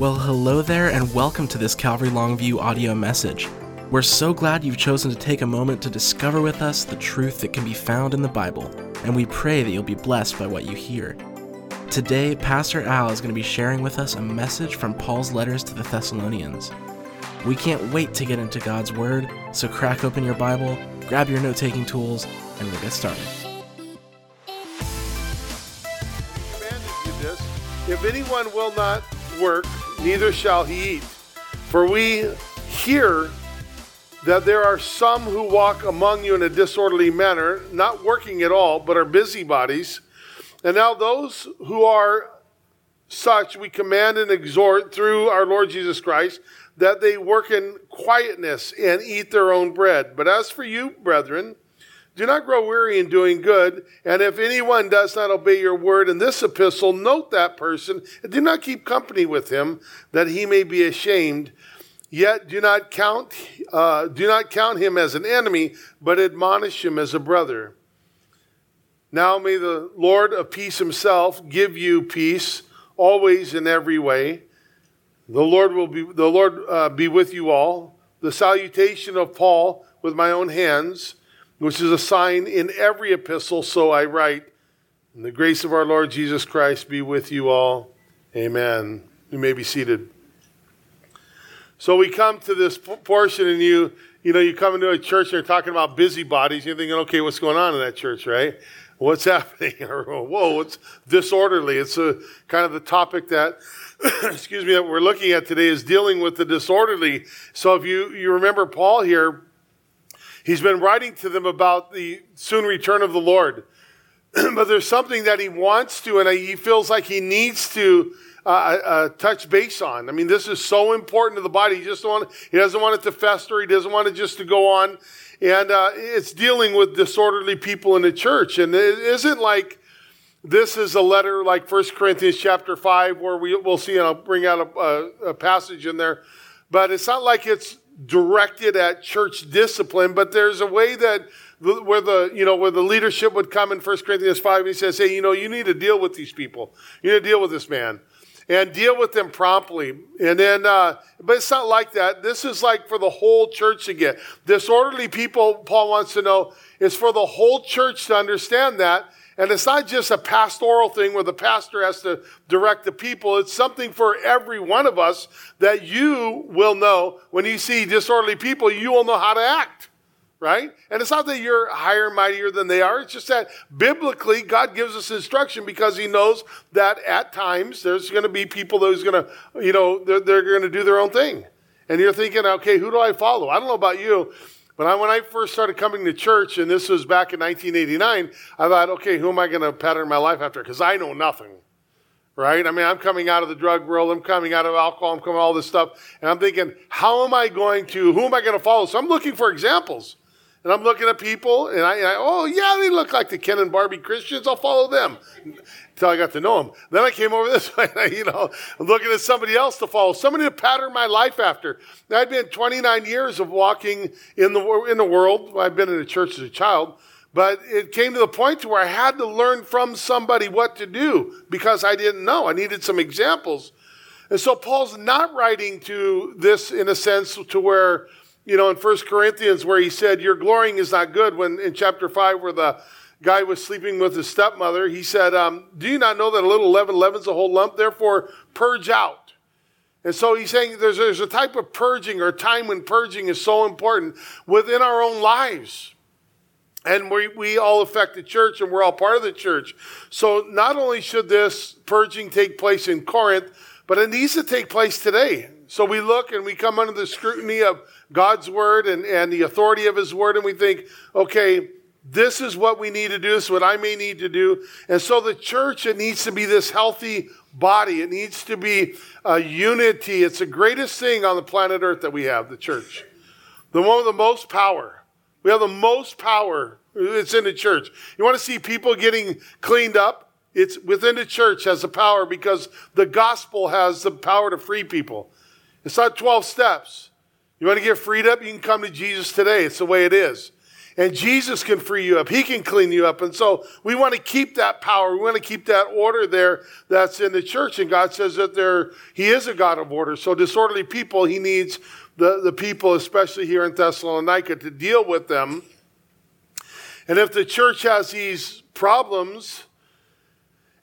Well, hello there, and welcome to this Calvary Longview audio message. We're so glad you've chosen to take a moment to discover with us the truth that can be found in the Bible, and we pray that you'll be blessed by what you hear. Today, Pastor Al is going to be sharing with us a message from Paul's letters to the Thessalonians. We can't wait to get into God's Word, so crack open your Bible, grab your note taking tools, and we'll get started. if anyone will not work neither shall he eat. For we hear that there are some who walk among you in a disorderly manner not working at all but are busybodies. And now those who are such we command and exhort through our Lord Jesus Christ that they work in quietness and eat their own bread. But as for you brethren do not grow weary in doing good. And if anyone does not obey your word in this epistle, note that person and do not keep company with him, that he may be ashamed. Yet do not count, uh, do not count him as an enemy, but admonish him as a brother. Now may the Lord of peace himself give you peace always in every way. The Lord will be the Lord uh, be with you all. The salutation of Paul with my own hands which is a sign in every epistle, so I write. The grace of our Lord Jesus Christ be with you all. Amen. You may be seated. So we come to this portion, and you, you know, you come into a church and you're talking about busybodies. You're thinking, okay, what's going on in that church, right? What's happening? Whoa, it's disorderly. It's a kind of the topic that, excuse me, that we're looking at today is dealing with the disorderly. So if you you remember Paul here, He's been writing to them about the soon return of the Lord. but there's something that he wants to, and he feels like he needs to uh, uh, touch base on. I mean, this is so important to the body. He just want, he doesn't want it to fester. He doesn't want it just to go on. And uh, it's dealing with disorderly people in the church. And it isn't like this is a letter like 1 Corinthians chapter 5, where we, we'll see, and I'll bring out a, a, a passage in there. But it's not like it's directed at church discipline, but there's a way that where the you know where the leadership would come in 1 Corinthians 5 and he says, Hey, you know, you need to deal with these people. You need to deal with this man. And deal with them promptly. And then uh, but it's not like that. This is like for the whole church to get. Disorderly people, Paul wants to know, is for the whole church to understand that and it's not just a pastoral thing where the pastor has to direct the people. It's something for every one of us that you will know when you see disorderly people, you will know how to act. Right? And it's not that you're higher and mightier than they are. It's just that biblically, God gives us instruction because He knows that at times there's going to be people who's going to, you know, they're, they're going to do their own thing. And you're thinking, okay, who do I follow? I don't know about you, but I, when I first started coming to church, and this was back in 1989, I thought, okay, who am I going to pattern my life after? Because I know nothing, right? I mean, I'm coming out of the drug world, I'm coming out of alcohol, I'm coming all this stuff, and I'm thinking, how am I going to, who am I going to follow? So I'm looking for examples. And I'm looking at people, and I, I, oh, yeah, they look like the Ken and Barbie Christians. I'll follow them until I got to know him. Then I came over this way, you know, looking at somebody else to follow, somebody to pattern my life after. I'd been 29 years of walking in the, in the world. I've been in the church as a child, but it came to the point to where I had to learn from somebody what to do because I didn't know. I needed some examples. And so Paul's not writing to this in a sense to where you know, in First Corinthians, where he said, Your glorying is not good, when in chapter 5, where the guy was sleeping with his stepmother, he said, um, Do you not know that a little leaven leavens a whole lump? Therefore, purge out. And so he's saying there's, there's a type of purging or time when purging is so important within our own lives. And we, we all affect the church and we're all part of the church. So not only should this purging take place in Corinth, but it needs to take place today. So we look and we come under the scrutiny of God's word and, and the authority of his word, and we think, okay, this is what we need to do, this is what I may need to do. And so the church, it needs to be this healthy body. It needs to be a unity. It's the greatest thing on the planet Earth that we have, the church. The one with the most power. We have the most power. It's in the church. You want to see people getting cleaned up? It's within the church has the power because the gospel has the power to free people. It's not 12 steps. You want to get freed up? You can come to Jesus today. It's the way it is. And Jesus can free you up. He can clean you up. And so we want to keep that power. We want to keep that order there that's in the church. And God says that there, He is a God of order. So disorderly people, He needs the, the people, especially here in Thessalonica, to deal with them. And if the church has these problems,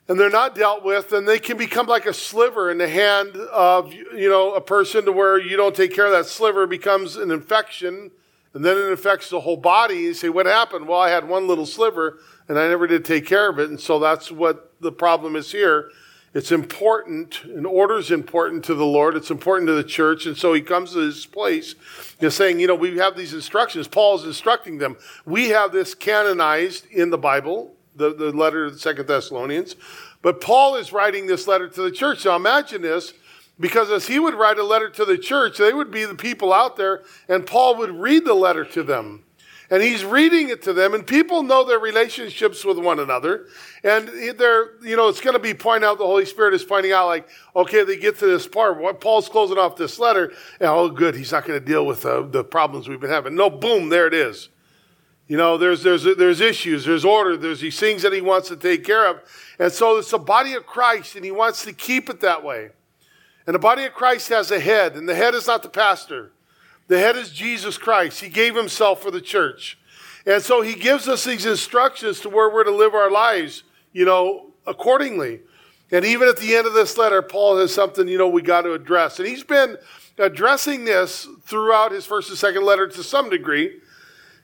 and they're not dealt with, then they can become like a sliver in the hand of you know a person to where you don't take care of that sliver becomes an infection, and then it affects the whole body. You say, "What happened?" Well, I had one little sliver, and I never did take care of it, and so that's what the problem is here. It's important, and order is important to the Lord. It's important to the church, and so He comes to this place, He's saying, you know, we have these instructions. Paul is instructing them. We have this canonized in the Bible the, the letter to the Second Thessalonians. But Paul is writing this letter to the church. Now imagine this, because as he would write a letter to the church, they would be the people out there, and Paul would read the letter to them. And he's reading it to them, and people know their relationships with one another. And they're, you know, it's going to be pointing out, the Holy Spirit is pointing out, like, okay, they get to this part. What Paul's closing off this letter, and oh, good, he's not going to deal with uh, the problems we've been having. No, boom, there it is. You know, there's, there's, there's issues, there's order, there's these things that he wants to take care of. And so it's the body of Christ, and he wants to keep it that way. And the body of Christ has a head, and the head is not the pastor. The head is Jesus Christ. He gave himself for the church. And so he gives us these instructions to where we're to live our lives, you know, accordingly. And even at the end of this letter, Paul has something, you know, we got to address. And he's been addressing this throughout his first and second letter to some degree.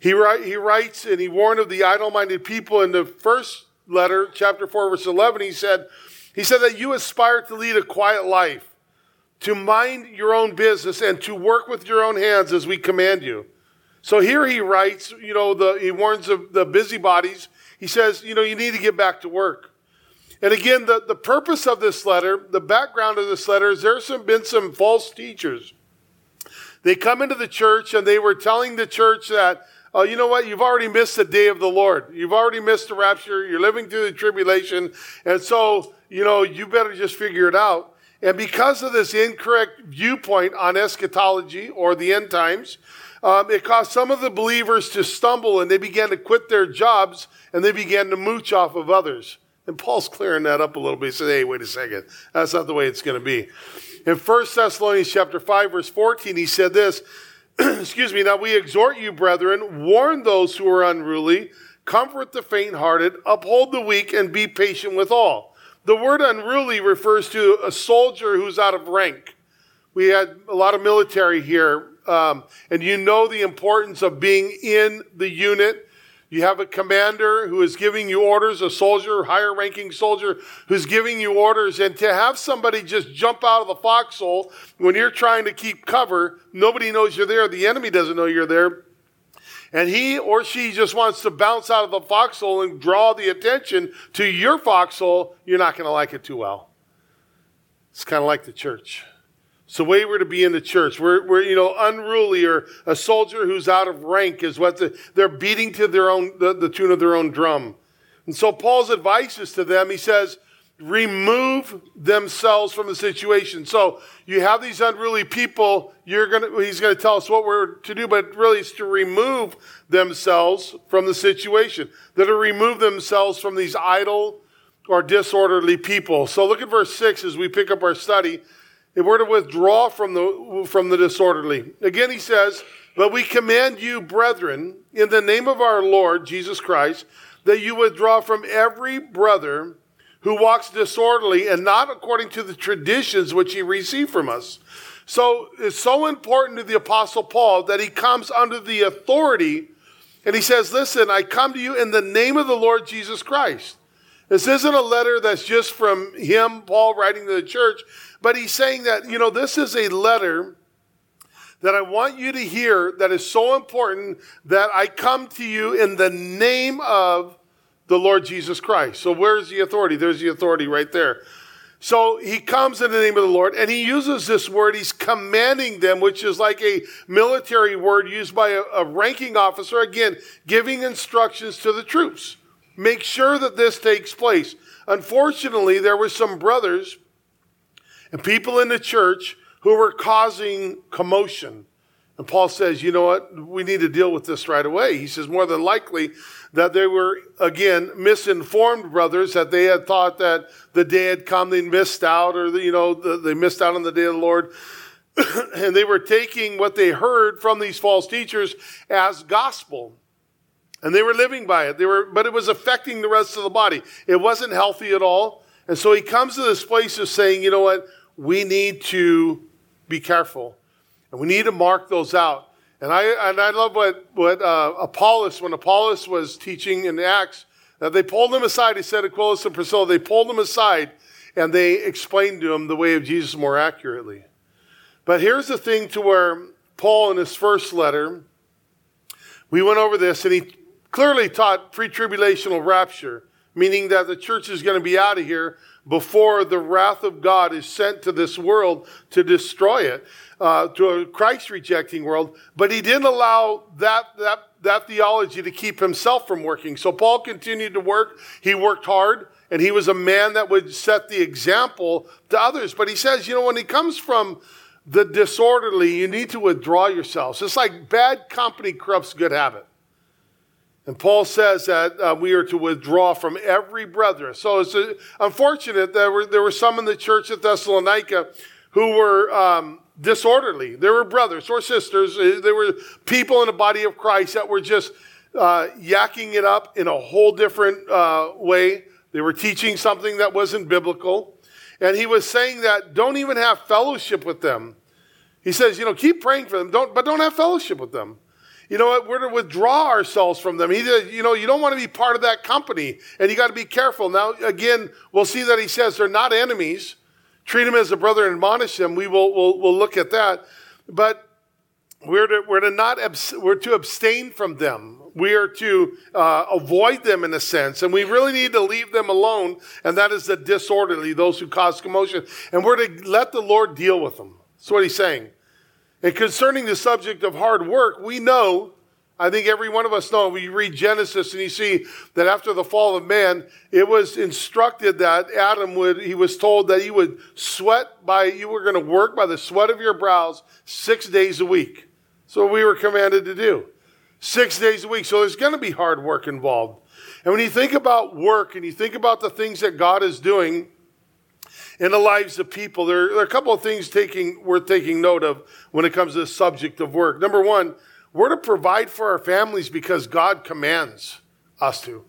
He, write, he writes and he warned of the idle minded people in the first letter, chapter 4, verse 11. He said, he said that you aspire to lead a quiet life, to mind your own business, and to work with your own hands as we command you. So here he writes, you know, the, he warns of the busybodies. He says, you know, you need to get back to work. And again, the, the purpose of this letter, the background of this letter is there's some, been some false teachers. They come into the church and they were telling the church that oh, you know what? You've already missed the day of the Lord. You've already missed the rapture. You're living through the tribulation. And so, you know, you better just figure it out. And because of this incorrect viewpoint on eschatology or the end times, um, it caused some of the believers to stumble and they began to quit their jobs and they began to mooch off of others. And Paul's clearing that up a little bit. He said, hey, wait a second. That's not the way it's going to be. In 1 Thessalonians chapter 5, verse 14, he said this, excuse me, now we exhort you, brethren, warn those who are unruly, comfort the faint hearted, uphold the weak, and be patient with all. The word unruly refers to a soldier who's out of rank. We had a lot of military here, um, and you know the importance of being in the unit you have a commander who is giving you orders, a soldier, higher ranking soldier who's giving you orders. And to have somebody just jump out of the foxhole when you're trying to keep cover, nobody knows you're there. The enemy doesn't know you're there. And he or she just wants to bounce out of the foxhole and draw the attention to your foxhole. You're not going to like it too well. It's kind of like the church. So way we're to be in the church. We're, we're, you know, unruly or a soldier who's out of rank is what the, they're beating to their own, the, the tune of their own drum. And so Paul's advice is to them, he says, remove themselves from the situation. So you have these unruly people, you're gonna, he's gonna tell us what we're to do, but really it's to remove themselves from the situation. They're to remove themselves from these idle or disorderly people. So look at verse six as we pick up our study if we're to withdraw from the, from the disorderly. Again, he says, But we command you, brethren, in the name of our Lord Jesus Christ, that you withdraw from every brother who walks disorderly and not according to the traditions which he received from us. So it's so important to the Apostle Paul that he comes under the authority and he says, Listen, I come to you in the name of the Lord Jesus Christ. This isn't a letter that's just from him, Paul, writing to the church. But he's saying that, you know, this is a letter that I want you to hear that is so important that I come to you in the name of the Lord Jesus Christ. So where's the authority? There's the authority right there. So he comes in the name of the Lord and he uses this word. He's commanding them, which is like a military word used by a, a ranking officer. Again, giving instructions to the troops. Make sure that this takes place. Unfortunately, there were some brothers and people in the church who were causing commotion. And Paul says, you know what? We need to deal with this right away. He says, more than likely that they were, again, misinformed brothers, that they had thought that the day had come, they missed out, or, you know, they missed out on the day of the Lord. and they were taking what they heard from these false teachers as gospel. And they were living by it. They were, but it was affecting the rest of the body. It wasn't healthy at all. And so he comes to this place of saying, you know what? We need to be careful. And we need to mark those out. And I, and I love what, what uh, Apollos, when Apollos was teaching in Acts, that they pulled him aside. He said, Aquila and Priscilla, they pulled him aside and they explained to him the way of Jesus more accurately. But here's the thing to where Paul, in his first letter, we went over this and he clearly taught pre tribulational rapture, meaning that the church is going to be out of here before the wrath of God is sent to this world to destroy it, uh, to a Christ rejecting world. But he didn't allow that, that, that theology to keep himself from working. So Paul continued to work. He worked hard and he was a man that would set the example to others. But he says, you know, when he comes from the disorderly, you need to withdraw yourselves. It's like bad company corrupts good habit. And Paul says that uh, we are to withdraw from every brother. So it's uh, unfortunate that there were, some in the church at Thessalonica who were um, disorderly. There were brothers or sisters. Uh, there were people in the body of Christ that were just uh, yakking it up in a whole different uh, way. They were teaching something that wasn't biblical. And he was saying that don't even have fellowship with them. He says, you know, keep praying for them, don't, but don't have fellowship with them. You know what? We're to withdraw ourselves from them. He you know, you don't want to be part of that company, and you got to be careful. Now, again, we'll see that he says they're not enemies. Treat them as a brother and admonish them. We will we'll, we'll look at that. But we're to, we're to not we're to abstain from them. We are to uh, avoid them in a sense, and we really need to leave them alone. And that is the disorderly, those who cause commotion. And we're to let the Lord deal with them. That's what he's saying. And concerning the subject of hard work, we know, I think every one of us know, we read Genesis and you see that after the fall of man, it was instructed that Adam would, he was told that he would sweat by, you were going to work by the sweat of your brows six days a week. So we were commanded to do. Six days a week. So there's going to be hard work involved. And when you think about work and you think about the things that God is doing, in the lives of people. There, there, are a couple of things taking, worth taking note of when it comes to the subject of work. Number one, we're to provide for our families because God commands us to.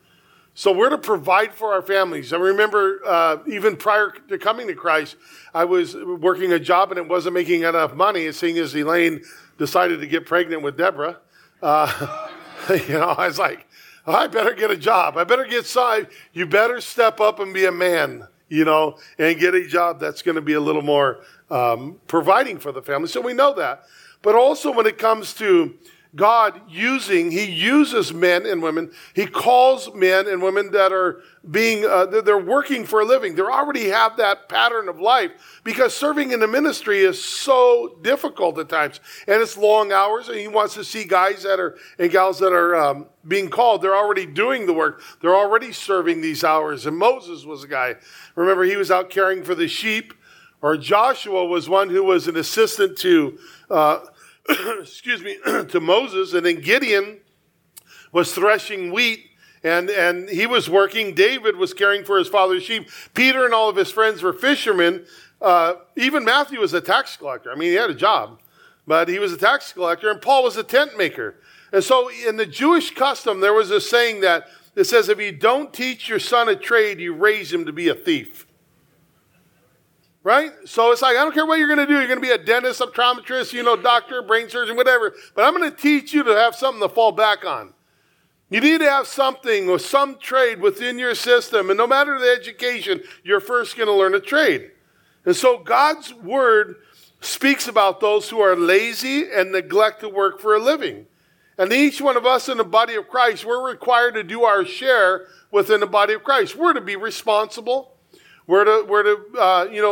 So we're to provide for our families. I remember uh, even prior to coming to Christ, I was working a job and it wasn't making enough money. Seeing as Elaine decided to get pregnant with Deborah, uh, you know, I was like, I better get a job. I better get signed. You better step up and be a man you know, and get a job that's going to be a little more um, providing for the family. So we know that. But also when it comes to God using, He uses men and women. He calls men and women that are being, uh, they're working for a living. They already have that pattern of life because serving in the ministry is so difficult at times. And it's long hours, and He wants to see guys that are, and gals that are um, being called. They're already doing the work, they're already serving these hours. And Moses was a guy, remember, he was out caring for the sheep, or Joshua was one who was an assistant to, uh, excuse me, to Moses, and then Gideon was threshing wheat and, and he was working. David was caring for his father's sheep. Peter and all of his friends were fishermen. Uh, even Matthew was a tax collector. I mean, he had a job, but he was a tax collector, and Paul was a tent maker. And so, in the Jewish custom, there was a saying that it says, if you don't teach your son a trade, you raise him to be a thief. Right? So it's like, I don't care what you're going to do. You're going to be a dentist, optometrist, you know, doctor, brain surgeon, whatever. But I'm going to teach you to have something to fall back on. You need to have something or some trade within your system. And no matter the education, you're first going to learn a trade. And so God's word speaks about those who are lazy and neglect to work for a living. And each one of us in the body of Christ, we're required to do our share within the body of Christ. We're to be responsible. We're to, we're to uh, you know,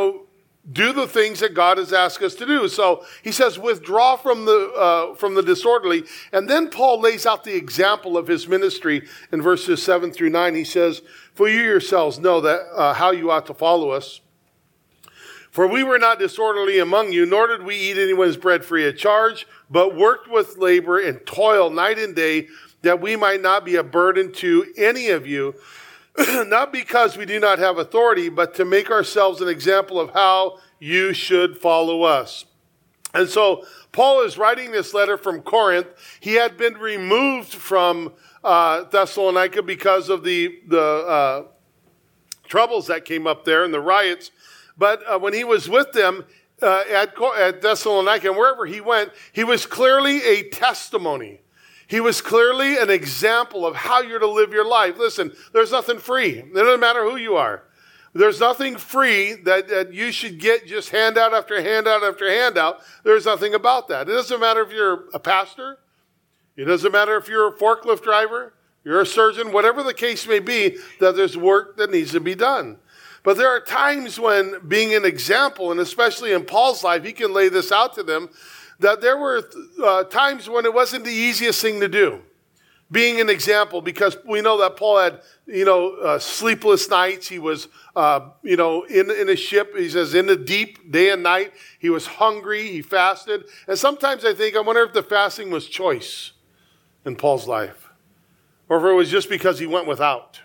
do the things that God has asked us to do. So he says, withdraw from the, uh, from the disorderly. And then Paul lays out the example of his ministry in verses seven through nine. He says, for you yourselves know that, uh, how you ought to follow us. For we were not disorderly among you, nor did we eat anyone's bread free of charge, but worked with labor and toil night and day, that we might not be a burden to any of you, not because we do not have authority, but to make ourselves an example of how you should follow us. And so Paul is writing this letter from Corinth. He had been removed from uh, Thessalonica because of the, the uh, troubles that came up there and the riots. But uh, when he was with them uh, at, at Thessalonica and wherever he went, he was clearly a testimony. He was clearly an example of how you're to live your life. Listen, there's nothing free. It doesn't matter who you are. There's nothing free that, that you should get just handout after handout after handout. There's nothing about that. It doesn't matter if you're a pastor. It doesn't matter if you're a forklift driver, you're a surgeon, whatever the case may be, that there's work that needs to be done. But there are times when being an example, and especially in Paul's life, he can lay this out to them, that there were uh, times when it wasn't the easiest thing to do being an example because we know that Paul had, you know, uh, sleepless nights. He was, uh, you know, in, in a ship. He says, in the deep, day and night. He was hungry. He fasted. And sometimes I think, I wonder if the fasting was choice in Paul's life or if it was just because he went without.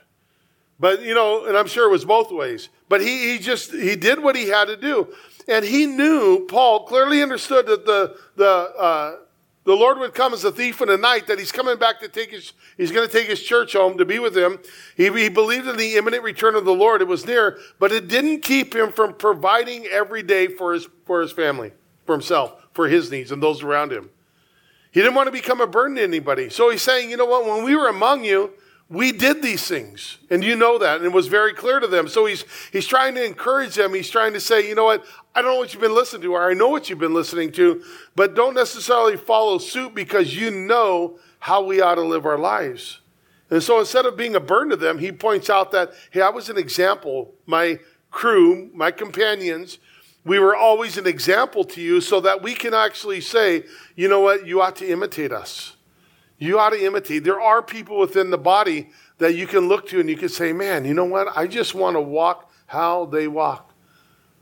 But, you know, and I'm sure it was both ways. But he, he just, he did what he had to do. And he knew, Paul clearly understood that the, the, uh, the Lord would come as a thief in the night, that he's coming back to take his, he's going to take his church home to be with him. He, he believed in the imminent return of the Lord. It was near, but it didn't keep him from providing every day for his, for his family, for himself, for his needs and those around him. He didn't want to become a burden to anybody. So he's saying, you know what, when we were among you, we did these things. And you know that and it was very clear to them. So he's he's trying to encourage them. He's trying to say you know what? I don't know what you've been listening to or i know what you've been listening to but don't necessarily follow suit because you know how we ought to live our lives. And so instead of being a burden to them he points out that hey i was an example. My crew my companions we were always an example to you so that we can actually say you know what? You ought to imitate us you ought to imitate. There are people within the body that you can look to and you can say, man, you know what? I just want to walk how they walk.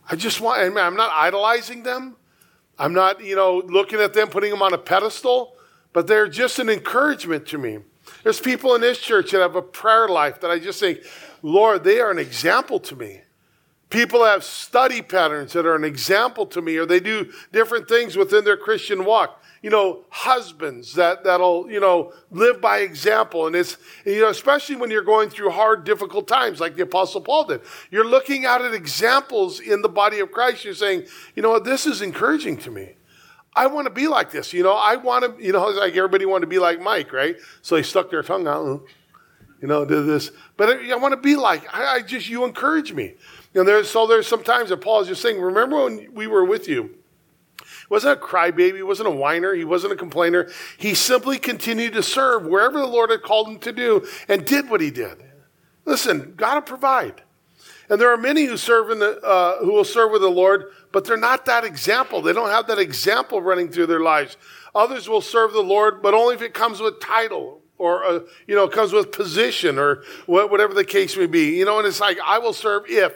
I just want, I'm not idolizing them. I'm not, you know, looking at them, putting them on a pedestal, but they're just an encouragement to me. There's people in this church that have a prayer life that I just think, Lord, they are an example to me. People have study patterns that are an example to me, or they do different things within their Christian walk you know, husbands that, that'll, you know, live by example. And it's, you know, especially when you're going through hard, difficult times like the Apostle Paul did. You're looking out at examples in the body of Christ. You're saying, you know what, this is encouraging to me. I want to be like this. You know, I want to, you know, like everybody wanted to be like Mike, right? So they stuck their tongue out, you know, did this. But I, I want to be like, I, I just, you encourage me. You know, there's, so there's sometimes that Paul is just saying, remember when we were with you? Wasn't a crybaby, he wasn't a whiner, he wasn't a complainer. He simply continued to serve wherever the Lord had called him to do and did what he did. Listen, God will provide. And there are many who serve in the, uh, who will serve with the Lord, but they're not that example. They don't have that example running through their lives. Others will serve the Lord, but only if it comes with title or uh, you know comes with position or whatever the case may be. You know, and it's like I will serve if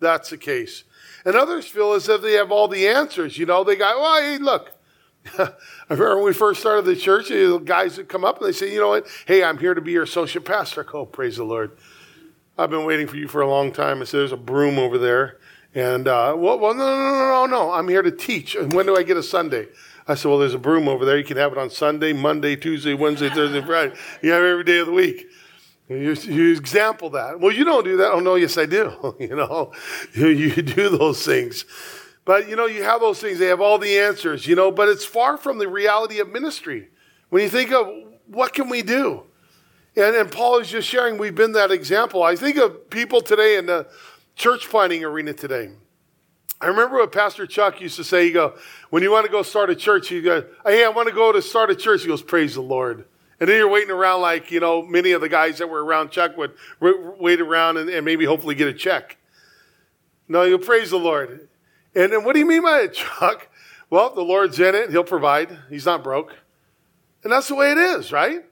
that's the case. And others feel as if they have all the answers. You know, they go, well, hey, look. I remember when we first started the church, the guys would come up and they say, you know what? Hey, I'm here to be your associate pastor. Oh, praise the Lord. I've been waiting for you for a long time. I said, there's a broom over there. And, uh, well, well, no, no, no, no, no. I'm here to teach. And when do I get a Sunday? I said, well, there's a broom over there. You can have it on Sunday, Monday, Tuesday, Wednesday, Thursday, Friday. You have every day of the week. You, you example that. Well, you don't do that. Oh, no, yes, I do. you know, you, you do those things. But, you know, you have those things. They have all the answers, you know, but it's far from the reality of ministry. When you think of what can we do? And, and Paul is just sharing, we've been that example. I think of people today in the church planting arena today. I remember what Pastor Chuck used to say. He go, when you want to go start a church, you go, hey, I want to go to start a church. He goes, praise the Lord. And then you're waiting around like, you know, many of the guys that were around Chuck would wait around and, and maybe hopefully get a check. No, you praise the Lord. And, and what do you mean by it, Chuck? Well, the Lord's in it. He'll provide. He's not broke. And that's the way it is, right?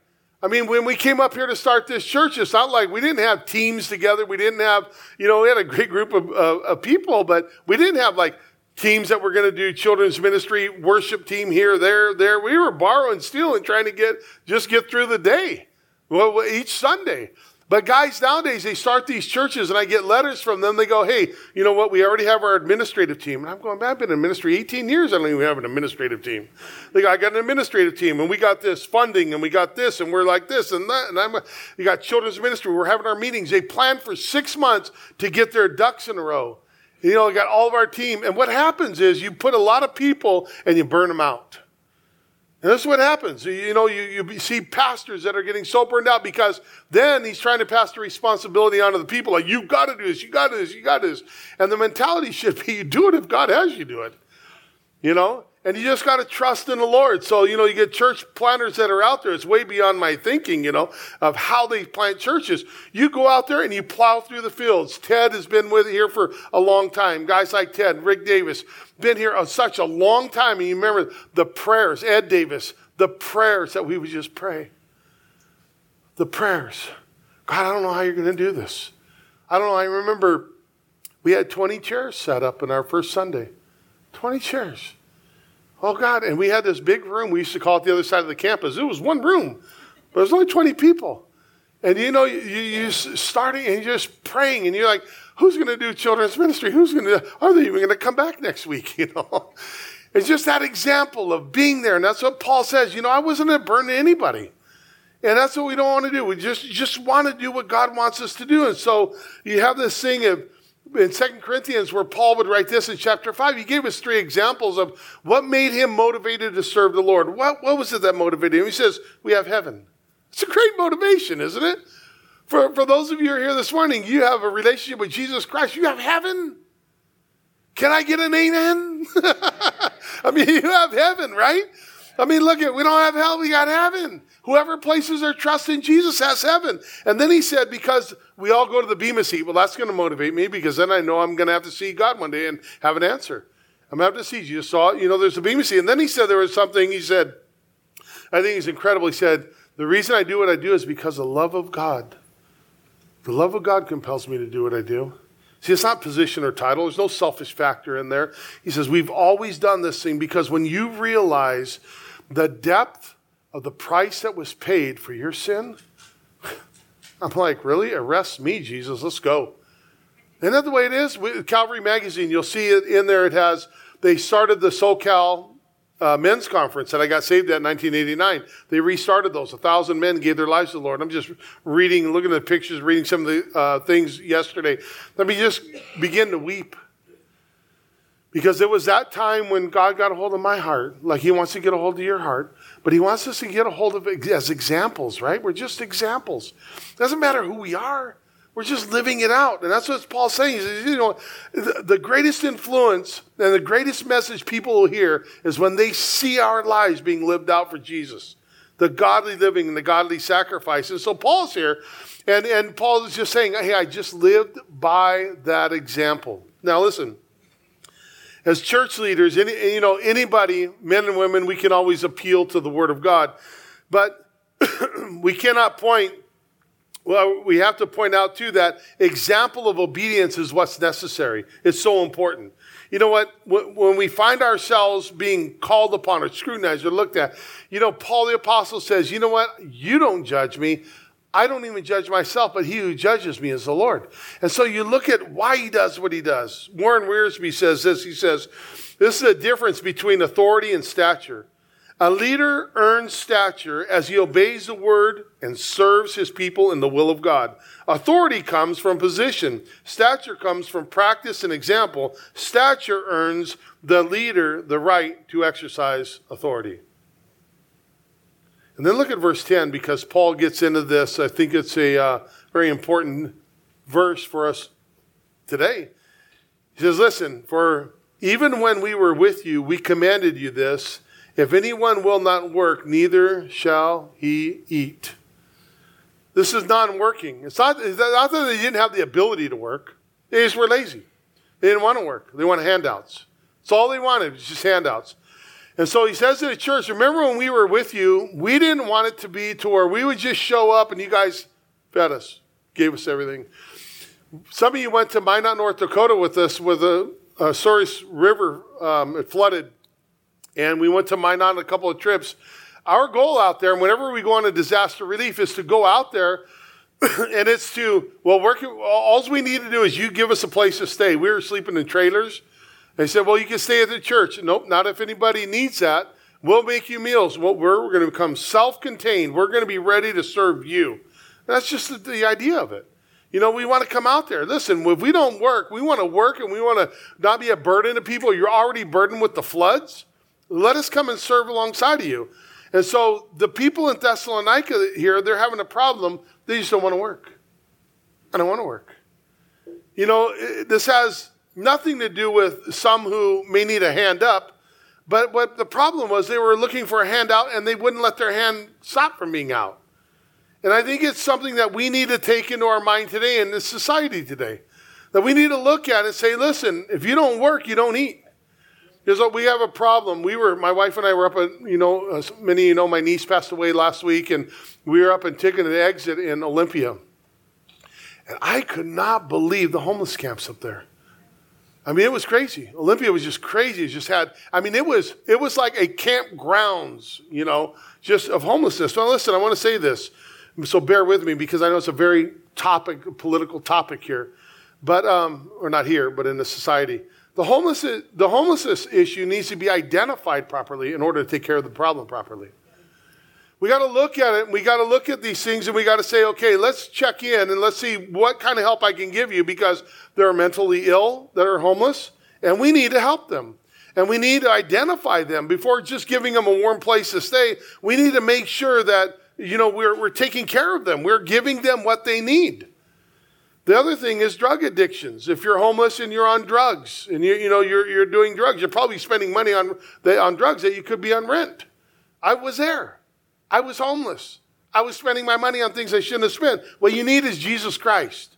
I mean, when we came up here to start this church, it's not like we didn't have teams together. We didn't have, you know, we had a great group of, uh, of people, but we didn't have like teams that were going to do children's ministry, worship team here, there, there. We were borrowing, stealing, trying to get just get through the day, well, each Sunday. But guys, nowadays they start these churches and I get letters from them. They go, hey, you know what? We already have our administrative team. And I'm going, I've been in ministry 18 years. I don't even have an administrative team. They go, I got an administrative team and we got this funding and we got this and we're like this and that. And I'm, you got children's ministry. We're having our meetings. They plan for six months to get their ducks in a row. You know, I got all of our team. And what happens is you put a lot of people and you burn them out. And this is what happens. You know, you, you see pastors that are getting so burned out because then he's trying to pass the responsibility onto the people. Like, you've got to do this, you got to do this, you got to do this. And the mentality should be you do it if God has you do it. You know? And you just got to trust in the Lord. So, you know, you get church planters that are out there. It's way beyond my thinking, you know, of how they plant churches. You go out there and you plow through the fields. Ted has been with here for a long time. Guys like Ted, Rick Davis, been here such a long time. And you remember the prayers, Ed Davis, the prayers that we would just pray. The prayers. God, I don't know how you're going to do this. I don't know. I remember we had 20 chairs set up in our first Sunday. 20 chairs. Oh, God. And we had this big room. We used to call it the other side of the campus. It was one room, but it was only 20 people. And you know, you, you starting and you're just praying, and you're like, who's going to do children's ministry? Who's going to, are they even going to come back next week? You know? It's just that example of being there. And that's what Paul says. You know, I wasn't going to burn anybody. And that's what we don't want to do. We just, just want to do what God wants us to do. And so you have this thing of, in Second Corinthians where Paul would write this in chapter 5. He gave us three examples of what made him motivated to serve the Lord. What, what was it that motivated him? He says, We have heaven. It's a great motivation, isn't it? For, for those of you who are here this morning, you have a relationship with Jesus Christ. You have heaven. Can I get an amen? I mean, you have heaven, right? I mean, look at we don't have hell, we got heaven. Whoever places their trust in Jesus has heaven. And then he said, because we all go to the Bema seat, well, that's going to motivate me because then I know I'm going to have to see God one day and have an answer. I'm going to have to see Jesus. Saw, you know, there's a Bema seat. And then he said there was something, he said, I think he's incredible. He said, the reason I do what I do is because the love of God. The love of God compels me to do what I do. See, it's not position or title. There's no selfish factor in there. He says, We've always done this thing because when you realize the depth of the price that was paid for your sin? I'm like, really? Arrest me, Jesus. Let's go. Isn't that the way it is? With Calvary Magazine, you'll see it in there. It has, they started the SoCal uh, men's conference that I got saved at in 1989. They restarted those. A thousand men gave their lives to the Lord. I'm just reading, looking at the pictures, reading some of the uh, things yesterday. Let me just begin to weep. Because it was that time when God got a hold of my heart, like He wants to get a hold of your heart. But he wants us to get a hold of it as examples, right? We're just examples. Doesn't matter who we are. We're just living it out. And that's what Paul's saying. He says, you know, the greatest influence and the greatest message people will hear is when they see our lives being lived out for Jesus. The godly living and the godly sacrifice. And so Paul's here, and, and Paul is just saying, hey, I just lived by that example. Now listen, as church leaders, any, you know, anybody, men and women, we can always appeal to the Word of God. But we cannot point, well, we have to point out too that example of obedience is what's necessary. It's so important. You know what? When we find ourselves being called upon or scrutinized or looked at, you know, Paul the Apostle says, you know what? You don't judge me. I don't even judge myself, but he who judges me is the Lord. And so you look at why he does what he does. Warren Wiersbe says this. He says, this is a difference between authority and stature. A leader earns stature as he obeys the word and serves his people in the will of God. Authority comes from position. Stature comes from practice and example. Stature earns the leader the right to exercise authority. And then look at verse 10 because Paul gets into this. I think it's a uh, very important verse for us today. He says, Listen, for even when we were with you, we commanded you this if anyone will not work, neither shall he eat. This is non working. It's not, it's not that they didn't have the ability to work, they just were lazy. They didn't want to work, they wanted handouts. That's all they wanted, was just handouts. And so he says to the church, remember when we were with you, we didn't want it to be to where we would just show up and you guys fed us, gave us everything. Some of you went to Minot, North Dakota with us with the uh, Souris River. Um, it flooded. And we went to Minot a couple of trips. Our goal out there, and whenever we go on a disaster relief, is to go out there and it's to, well, all we need to do is you give us a place to stay. We were sleeping in trailers. They said, well, you can stay at the church. Nope, not if anybody needs that. We'll make you meals. Well, we're, we're going to become self contained. We're going to be ready to serve you. That's just the, the idea of it. You know, we want to come out there. Listen, if we don't work, we want to work and we want to not be a burden to people. You're already burdened with the floods. Let us come and serve alongside of you. And so the people in Thessalonica here, they're having a problem. They just don't want to work. I don't want to work. You know, this has nothing to do with some who may need a hand up, but what the problem was they were looking for a handout and they wouldn't let their hand stop from being out. And I think it's something that we need to take into our mind today in this society today. That we need to look at and say, listen, if you don't work, you don't eat. Because we have a problem. We were, my wife and I were up at, you know, uh, many of you know my niece passed away last week, and we were up in Ticket Exit in Olympia. And I could not believe the homeless camps up there. I mean, it was crazy. Olympia was just crazy. It just had, I mean, it was, it was like a campgrounds, you know, just of homelessness. So listen, I want to say this. So bear with me because I know it's a very topic, political topic here. But, um, or not here, but in the society. The homelessness, the homelessness issue needs to be identified properly in order to take care of the problem properly. We got to look at it. We got to look at these things and we got to say, okay, let's check in and let's see what kind of help I can give you because there are mentally ill that are homeless and we need to help them. And we need to identify them before just giving them a warm place to stay. We need to make sure that, you know, we're, we're taking care of them. We're giving them what they need. The other thing is drug addictions. If you're homeless and you're on drugs and you, you know, you're, you're doing drugs, you're probably spending money on, on drugs that you could be on rent. I was there. I was homeless. I was spending my money on things I shouldn't have spent. What you need is Jesus Christ.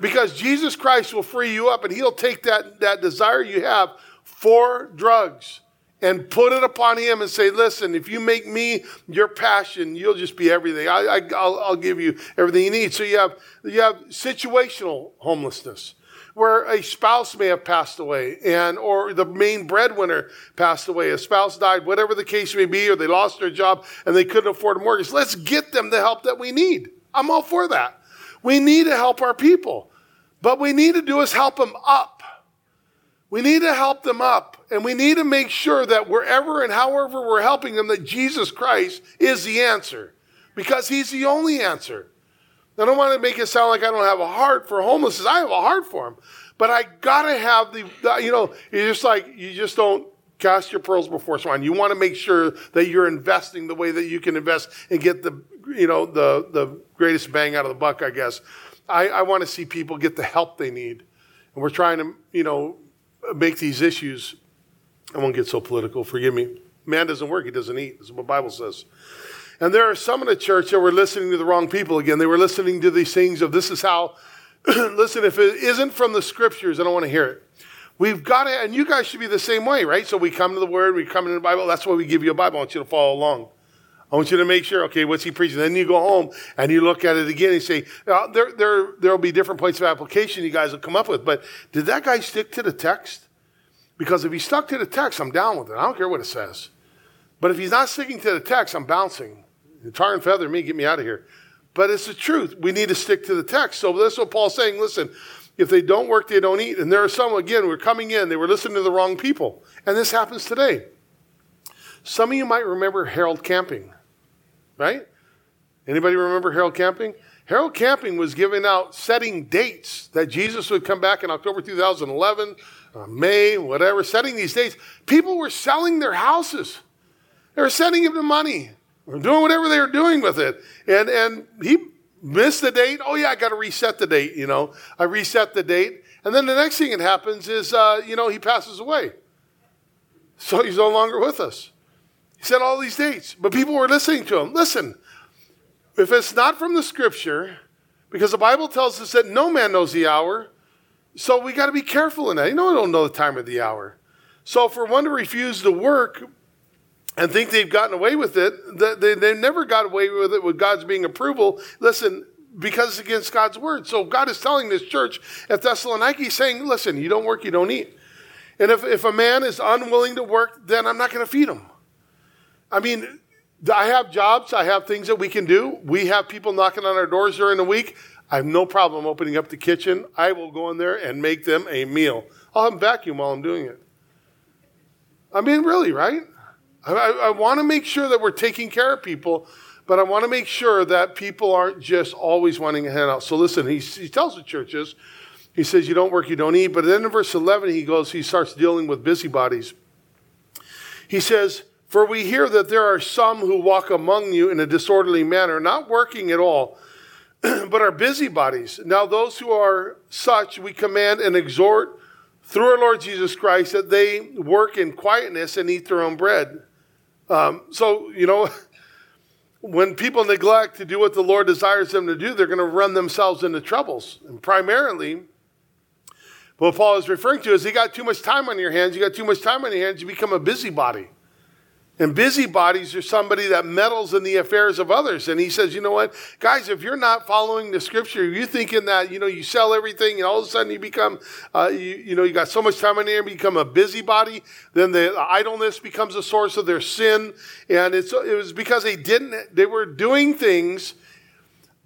Because Jesus Christ will free you up and he'll take that, that desire you have for drugs and put it upon him and say, listen, if you make me your passion, you'll just be everything. I, will give you everything you need. So you have, you have situational homelessness where a spouse may have passed away and or the main breadwinner passed away a spouse died whatever the case may be or they lost their job and they couldn't afford a mortgage let's get them the help that we need. I'm all for that. We need to help our people but we need to do is help them up. We need to help them up and we need to make sure that wherever and however we're helping them that jesus christ is the answer because he's the only answer I don't want to make it sound like I don't have a heart for homelessness. I have a heart for them. But I got to have the, you know, you just like, you just don't cast your pearls before swine. You want to make sure that you're investing the way that you can invest and get the, you know, the, the greatest bang out of the buck, I guess. I, I want to see people get the help they need. And we're trying to, you know, make these issues, I won't get so political, forgive me. Man doesn't work, he doesn't eat. That's what the Bible says. And there are some in the church that were listening to the wrong people again. They were listening to these things of this is how, listen, if it isn't from the scriptures, I don't want to hear it. We've got to, and you guys should be the same way, right? So we come to the Word, we come into the Bible. That's why we give you a Bible. I want you to follow along. I want you to make sure, okay, what's he preaching? Then you go home and you look at it again and say, uh, there, there, there'll be different points of application you guys will come up with. But did that guy stick to the text? Because if he stuck to the text, I'm down with it. I don't care what it says. But if he's not sticking to the text, I'm bouncing. Tar and feather me, get me out of here. But it's the truth. We need to stick to the text. So that's what Paul's saying. Listen, if they don't work, they don't eat. And there are some, again, we're coming in, they were listening to the wrong people. And this happens today. Some of you might remember Harold Camping, right? Anybody remember Harold Camping? Harold Camping was giving out setting dates that Jesus would come back in October 2011, uh, May, whatever, setting these dates. People were selling their houses. They were sending him the money doing whatever they were doing with it. And, and he missed the date. Oh, yeah, I got to reset the date, you know. I reset the date. And then the next thing that happens is, uh, you know, he passes away. So he's no longer with us. He said all these dates, but people were listening to him. Listen, if it's not from the scripture, because the Bible tells us that no man knows the hour, so we got to be careful in that. You know, I don't know the time of the hour. So for one to refuse to work and think they've gotten away with it. They, they never got away with it with God's being approval. Listen, because it's against God's word. So God is telling this church at Thessaloniki, saying, listen, you don't work, you don't eat. And if, if a man is unwilling to work, then I'm not going to feed him. I mean, I have jobs, I have things that we can do. We have people knocking on our doors during the week. I have no problem opening up the kitchen. I will go in there and make them a meal. I'll have them vacuum while I'm doing it. I mean, really, right? I, I, want to make sure that we're taking care of people, but I want to make sure that people aren't just always wanting a handout. So listen, he, he tells the churches, he says, You don't work, you don't eat. But then in verse 11, he goes, he starts dealing with busybodies. He says, For we hear that there are some who walk among you in a disorderly manner, not working at all but are busybodies. Now, those who are such, we command and exhort through our Lord Jesus Christ that they work in quietness and eat their own bread. Um, so, you know, when people neglect to do what the Lord desires them to do, they're going to run themselves into troubles. And primarily, what Paul is referring to is you got too much time on your hands. You got too much time on your hands, you become a busybody. And busybodies are somebody that meddles in the affairs of others. And he says, you know what, guys, if you're not following the scripture, you're thinking that, you know, you sell everything and all of a sudden you become, uh, you, you know, you got so much time in there, you become a busybody, then the idleness becomes a source of their sin. And it's, it was because they didn't, they were doing things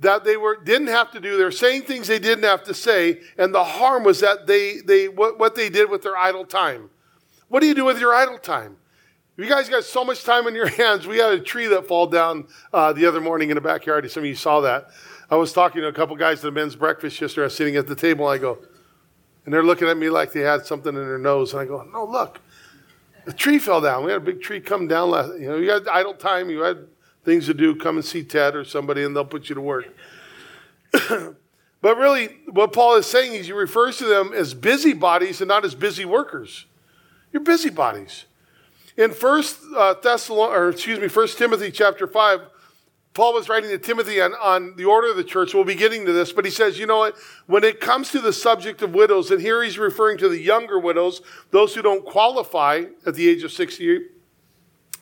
that they were, didn't have to do. They were saying things they didn't have to say. And the harm was that they, they, what, what they did with their idle time. What do you do with your idle time? You guys got so much time in your hands. We had a tree that fall down uh, the other morning in the backyard. Some of you saw that. I was talking to a couple guys at the men's breakfast yesterday. Sitting at the table. I go, and they're looking at me like they had something in their nose. And I go, no, look, the tree fell down. We had a big tree come down last. You know, you had idle time. You had things to do. Come and see Ted or somebody, and they'll put you to work. but really, what Paul is saying is he refers to them as busybodies and not as busy workers. You're busybodies. In First uh, Thessalon, or excuse me, First Timothy chapter five, Paul was writing to Timothy on, on the order of the church. We'll be getting to this, but he says, you know what? When it comes to the subject of widows, and here he's referring to the younger widows, those who don't qualify at the age of 60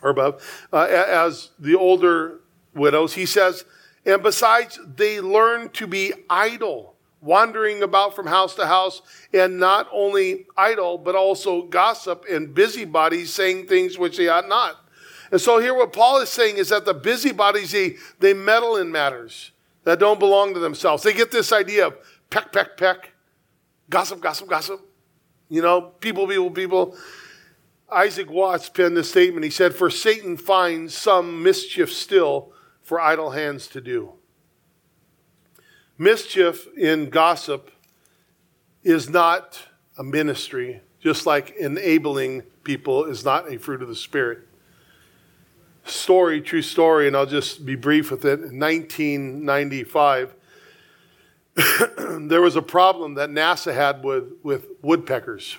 or above, uh, as the older widows, he says, and besides, they learn to be idle wandering about from house to house, and not only idle, but also gossip and busybodies saying things which they ought not. And so here what Paul is saying is that the busybodies, they, they meddle in matters that don't belong to themselves. They get this idea of peck, peck, peck, gossip, gossip, gossip. You know, people, people, people. Isaac Watts penned this statement. He said, For Satan finds some mischief still for idle hands to do. Mischief in gossip is not a ministry, just like enabling people is not a fruit of the Spirit. Story, true story, and I'll just be brief with it. In 1995, there was a problem that NASA had with, with woodpeckers.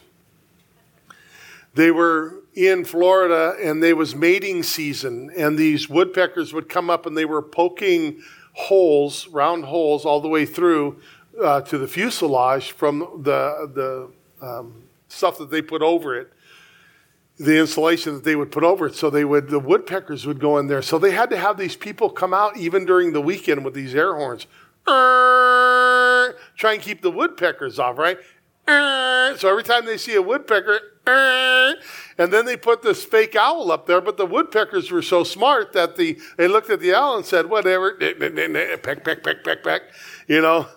They were in Florida and they was mating season, and these woodpeckers would come up and they were poking holes, round holes, all the way through uh, to the fuselage from the, the um, stuff that they put over it, the insulation that they would put over it. So they would, the woodpeckers would go in there. So they had to have these people come out even during the weekend with these air horns, try and keep the woodpeckers off, right? So every time they see a woodpecker, and then they put this fake owl up there, but the woodpeckers were so smart that the, they looked at the owl and said, whatever, peck, peck, peck, peck, peck, you know.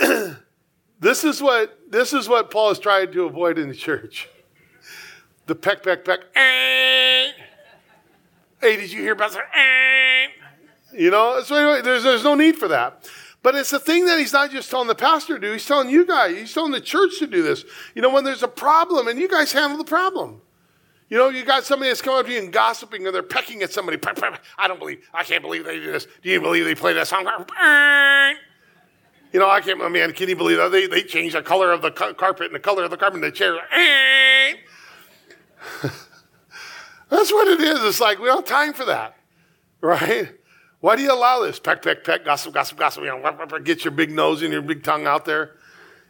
this is what this is what Paul is trying to avoid in the church. The peck, peck, peck. Hey, did you hear about that? You know, so anyway, there's, there's no need for that. But it's a thing that he's not just telling the pastor to do, he's telling you guys, he's telling the church to do this. You know, when there's a problem, and you guys handle the problem. You know, you got somebody that's coming up to you and gossiping, or they're pecking at somebody. I don't believe, I can't believe they do this. Do you believe they play that song? You know, I can't, man, can you believe that? They, they changed the color of the carpet and the color of the carpet and the chair. That's what it is. It's like, we don't have time for that, right? Why do you allow this? Peck, peck, peck, gossip, gossip, gossip. You know, get your big nose and your big tongue out there.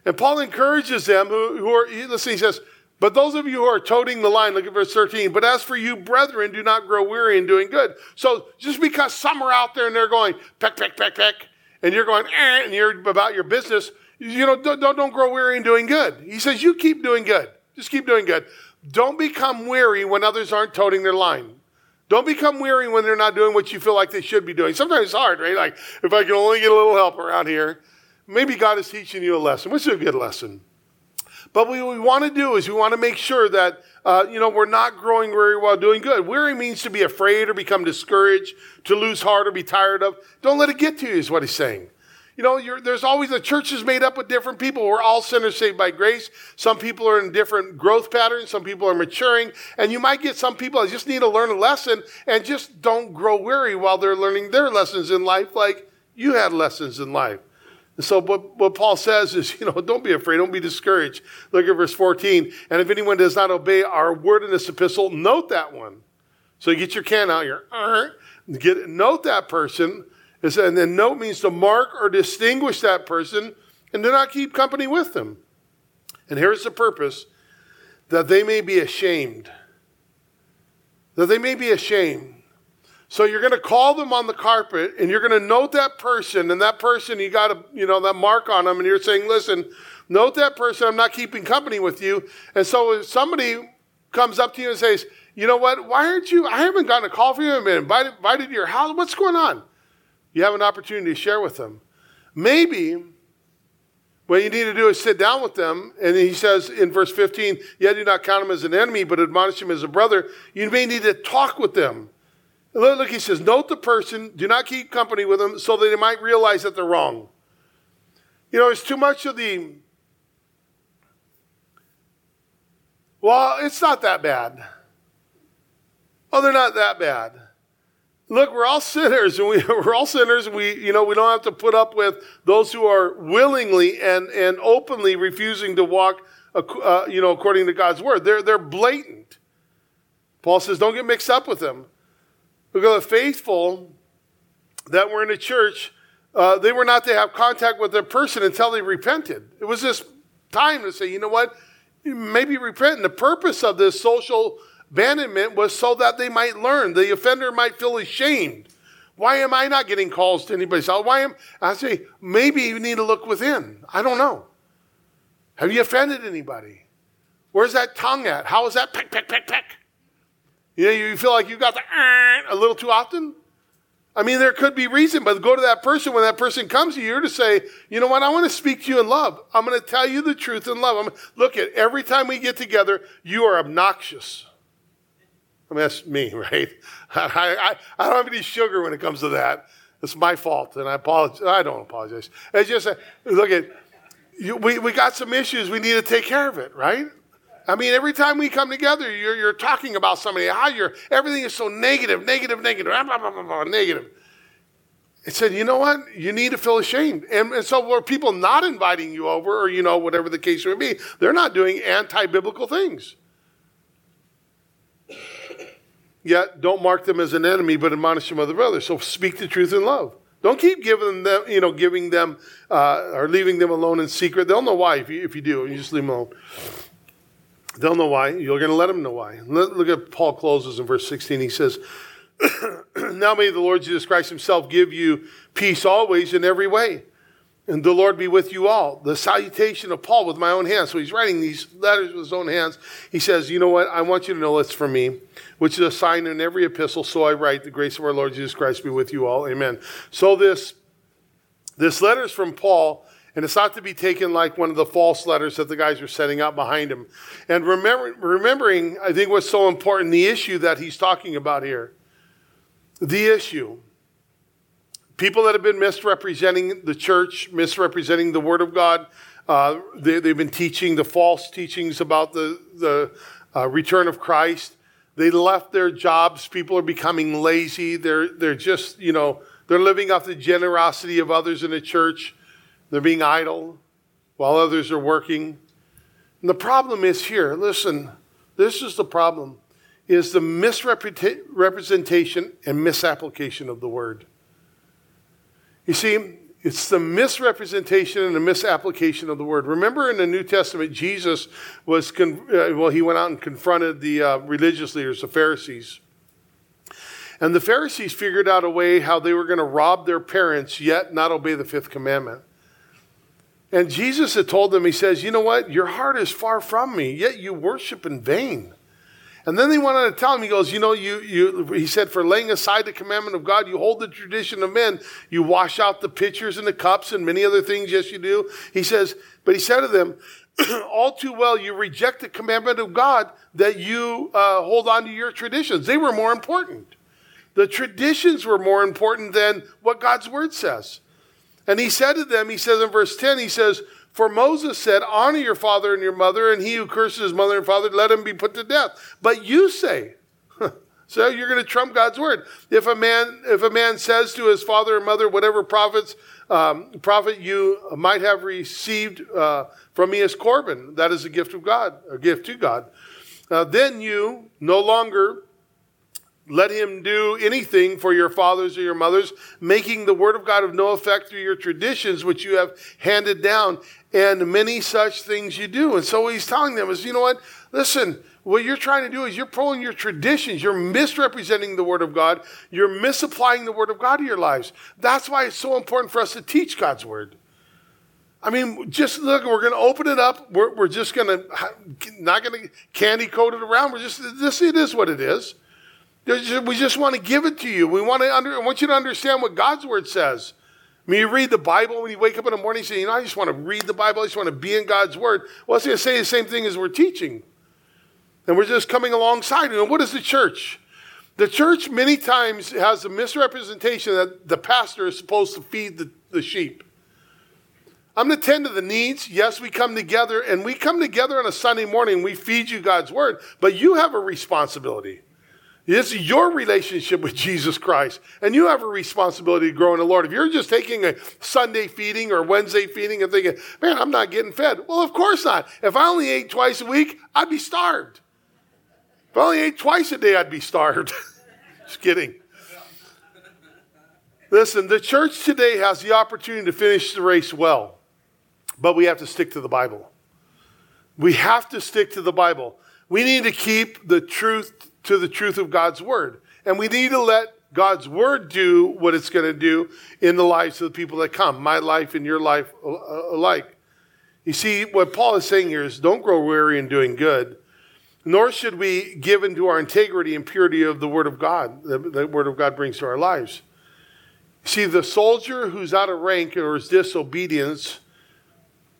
And Paul encourages them who, who are, listen, he says, But those of you who are toting the line, look at verse 13. But as for you, brethren, do not grow weary in doing good. So just because some are out there and they're going peck, peck, peck, peck, and you're going, eh, and you're about your business, you know, don't, don't, don't grow weary in doing good. He says, you keep doing good. Just keep doing good. Don't become weary when others aren't toting their line. Don't become weary when they're not doing what you feel like they should be doing. Sometimes it's hard, right? Like, if I can only get a little help around here, maybe God is teaching you a lesson, which is a good lesson. But what we want to do is we want to make sure that, uh, you know, we're not growing weary while doing good. Weary means to be afraid or become discouraged, to lose heart or be tired of. Don't let it get to you, is what he's saying. You know, there's always the church is made up of different people. We're all sinners saved by grace. Some people are in different growth patterns. Some people are maturing. And you might get some people that just need to learn a lesson and just don't grow weary while they're learning their lessons in life, like you had lessons in life. And so what, what Paul says is, you know, don't be afraid, don't be discouraged. Look at verse 14. And if anyone does not obey our word in this epistle, note that one. So you get your can out, your uh, get note that person and then note means to mark or distinguish that person and do not keep company with them. And here's the purpose that they may be ashamed. That they may be ashamed. So you're going to call them on the carpet and you're going to note that person and that person you got a you know that mark on them and you're saying listen note that person I'm not keeping company with you and so if somebody comes up to you and says you know what why aren't you I haven't gotten a call from you I've been invited, invited to your house what's going on you have an opportunity to share with them. Maybe what you need to do is sit down with them. And he says in verse 15, Yet do not count him as an enemy, but admonish him as a brother. You may need to talk with them. Look, he says, Note the person, do not keep company with them so that they might realize that they're wrong. You know, it's too much of the, well, it's not that bad. Oh, they're not that bad. Look, we're all sinners, and we, we're all sinners. We, you know, we don't have to put up with those who are willingly and, and openly refusing to walk, uh, you know, according to God's word. They're, they're blatant. Paul says, don't get mixed up with them. Because the faithful that were in the church, uh, they were not to have contact with their person until they repented. It was this time to say, you know what, maybe repent. And the purpose of this social Abandonment was so that they might learn. The offender might feel ashamed. Why am I not getting calls to anybody's house? Why am I say maybe you need to look within? I don't know. Have you offended anybody? Where's that tongue at? How is that peck peck peck peck? You know, you feel like you got the uh, a little too often. I mean, there could be reason, but go to that person when that person comes to you you're to say, you know what, I want to speak to you in love. I'm going to tell you the truth in love. I'm, look at every time we get together, you are obnoxious. I mean, that's me, right? I, I, I don't have any sugar when it comes to that. It's my fault, and I apologize. I don't apologize. It's just, uh, look at, you, we, we got some issues. We need to take care of it, right? I mean, every time we come together, you're, you're talking about somebody, how you're, everything is so negative, negative, negative, blah, blah, blah, blah, negative. It said, you know what? You need to feel ashamed. And, and so were people not inviting you over, or, you know, whatever the case may be, they're not doing anti-biblical things. Yet don't mark them as an enemy, but admonish them of the brother. So speak the truth in love. Don't keep giving them, you know, giving them uh, or leaving them alone in secret. They'll know why if you, if you do. You just leave them alone. They'll know why. You're going to let them know why. Look at Paul closes in verse 16. He says, Now may the Lord Jesus Christ himself give you peace always in every way. And the Lord be with you all. The salutation of Paul with my own hands. So he's writing these letters with his own hands. He says, You know what? I want you to know it's for me, which is a sign in every epistle. So I write, The grace of our Lord Jesus Christ be with you all. Amen. So this, this letter is from Paul, and it's not to be taken like one of the false letters that the guys are setting out behind him. And remember, remembering, I think what's so important, the issue that he's talking about here. The issue people that have been misrepresenting the church, misrepresenting the Word of God. Uh, they, have been teaching the false teachings about the, the uh, return of Christ. They left their jobs. People are becoming lazy. They're, they're just, you know, they're living off the generosity of others in the church. They're being idle while others are working. And the problem is here, listen, this is the problem, is the misrepresentation and misapplication of the word. You see, It's the misrepresentation and the misapplication of the word. Remember in the New Testament, Jesus was, con- uh, well, he went out and confronted the uh, religious leaders, the Pharisees. And the Pharisees figured out a way how they were going to rob their parents, yet not obey the fifth commandment. And Jesus had told them, He says, You know what? Your heart is far from me, yet you worship in vain. And then they went on to tell him, he goes, You know, you, you, he said, for laying aside the commandment of God, you hold the tradition of men. You wash out the pitchers and the cups and many other things. Yes, you do. He says, But he said to them, All too well, you reject the commandment of God that you uh, hold on to your traditions. They were more important. The traditions were more important than what God's word says. And he said to them, he says in verse 10, he says, For Moses said, Honor your father and your mother, and he who curses his mother and father, let him be put to death. But you say, so you're going to trump God's word. If a man, if a man says to his father or mother, whatever profits, um, profit you might have received uh, from me as Corban, that is a gift of God, a gift to God. Uh, then you no longer let him do anything for your fathers or your mothers, making the word of God of no effect through your traditions, which you have handed down, and many such things you do. And so what he's telling them is, you know what? Listen, what you're trying to do is you're pulling your traditions. You're misrepresenting the word of God. You're misapplying the word of God to your lives. That's why it's so important for us to teach God's word. I mean, just look, we're going to open it up. We're, we're just going to, not going to candy coat it around. We're just, this, it is what it is. We just want to give it to you. We want to under, I want you to understand what God's word says. Mean, you read the Bible when you wake up in the morning, you say, you know, I just want to read the Bible. I just want to be in God's word. Well, it's going to say the same thing as we're teaching. And we're just coming alongside. And what is the church? The church many times has a misrepresentation that the pastor is supposed to feed the, the sheep. I'm going to tend to the needs. Yes, we come together and we come together on a Sunday morning. We feed you God's word, but you have a responsibility. It's your relationship with Jesus Christ. And you have a responsibility to grow in the Lord. If you're just taking a Sunday feeding or Wednesday feeding and thinking, man, I'm not getting fed. Well, of course not. If I only ate twice a week, I'd be starved. If I only ate twice a day, I'd be starved. just kidding. Listen, the church today has the opportunity to finish the race well, but we have to stick to the Bible. We have to stick to the Bible. We need to keep the truth to the truth of God's word. And we need to let God's word do what it's going to do in the lives of the people that come, my life and your life uh, alike. You see, what Paul is saying here is don't grow weary in doing good, nor should we give into our integrity and purity of the word of God, the, the word of God brings to our lives. See, the soldier who's out of rank or is disobedience,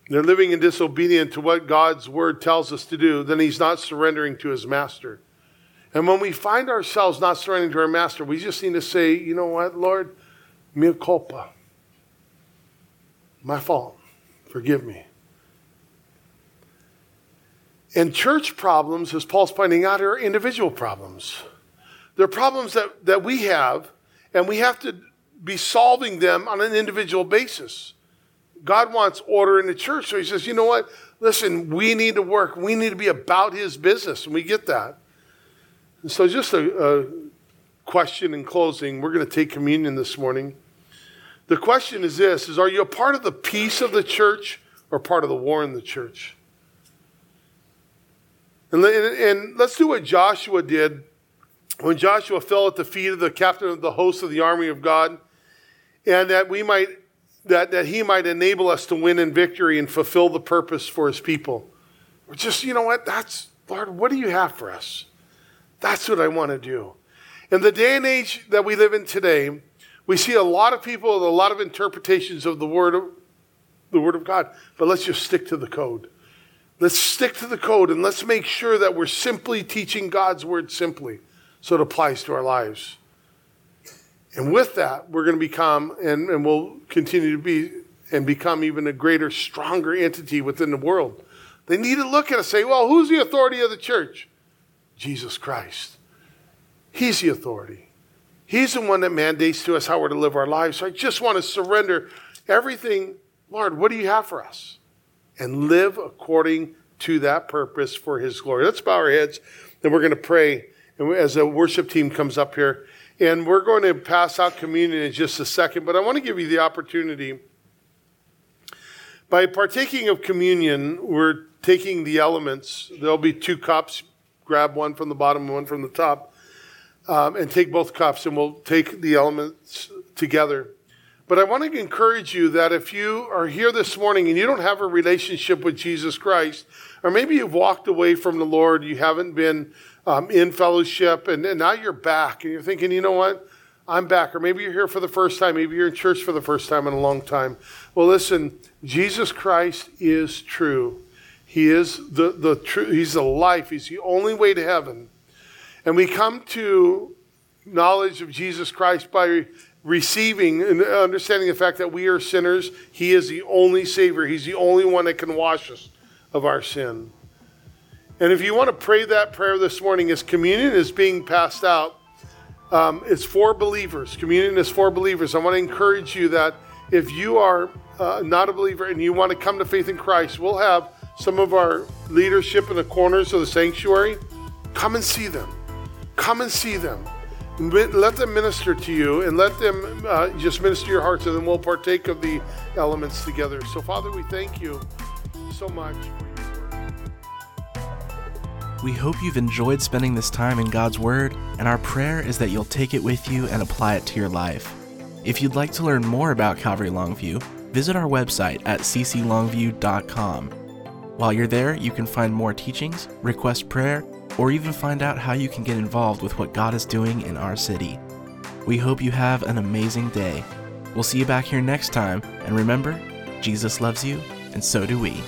they're living in disobedience to what God's word tells us to do, then he's not surrendering to his master. And when we find ourselves not surrendering to our master, we just need to say, you know what, Lord, mea culpa. My fault. Forgive me. And church problems, as Paul's pointing out, are individual problems. They're problems that, that we have, and we have to be solving them on an individual basis. God wants order in the church. So he says, you know what? Listen, we need to work. We need to be about his business, and we get that. So, just a, a question in closing. We're going to take communion this morning. The question is this is are you a part of the peace of the church or part of the war in the church? And, and let's do what Joshua did when Joshua fell at the feet of the captain of the host of the army of God, and that we might that, that he might enable us to win in victory and fulfill the purpose for his people. Just, you know what? That's Lord, what do you have for us? That's what I want to do. In the day and age that we live in today, we see a lot of people with a lot of interpretations of the word of, the word of God. But let's just stick to the code. Let's stick to the code and let's make sure that we're simply teaching God's word simply so it applies to our lives. And with that, we're going to become, and, and we'll continue to be, and become even a greater, stronger entity within the world. They need to look at us and say, well, who's the authority of the church? Jesus Christ. He's the authority. He's the one that mandates to us how we're to live our lives. So I just want to surrender everything. Lord, what do you have for us? And live according to that purpose for His glory. Let's bow our heads and we're going to pray. And as the worship team comes up here, and we're going to pass out communion in just a second, but I want to give you the opportunity By partaking of communion, we're taking the elements. There'll be two cups. Grab one from the bottom and one from the top, um, and take both cups, and we'll take the elements together. But I want to encourage you that if you are here this morning and you don't have a relationship with Jesus Christ, or maybe you've walked away from the Lord, you haven't been um, in fellowship, and, and now you're back, and you're thinking, you know what? I'm back. Or maybe you're here for the first time. Maybe you're in church for the first time in a long time. Well, listen, Jesus Christ is true. He is the, the true, He's the life. He's the only way to heaven. And we come to knowledge of Jesus Christ by receiving and understanding the fact that we are sinners. He is the only Savior. He's the only one that can wash us of our sin. And if you want to pray that prayer this morning, as communion is being passed out, um, it's for believers. Communion is for believers. I want to encourage you that if you are uh, not a believer and you want to come to faith in Christ, we'll have some of our leadership in the corners of the sanctuary. Come and see them. Come and see them. Let them minister to you and let them uh, just minister your hearts, and then we'll partake of the elements together. So, Father, we thank you so much. We hope you've enjoyed spending this time in God's Word, and our prayer is that you'll take it with you and apply it to your life. If you'd like to learn more about Calvary Longview, visit our website at cclongview.com. While you're there, you can find more teachings, request prayer, or even find out how you can get involved with what God is doing in our city. We hope you have an amazing day. We'll see you back here next time, and remember, Jesus loves you, and so do we.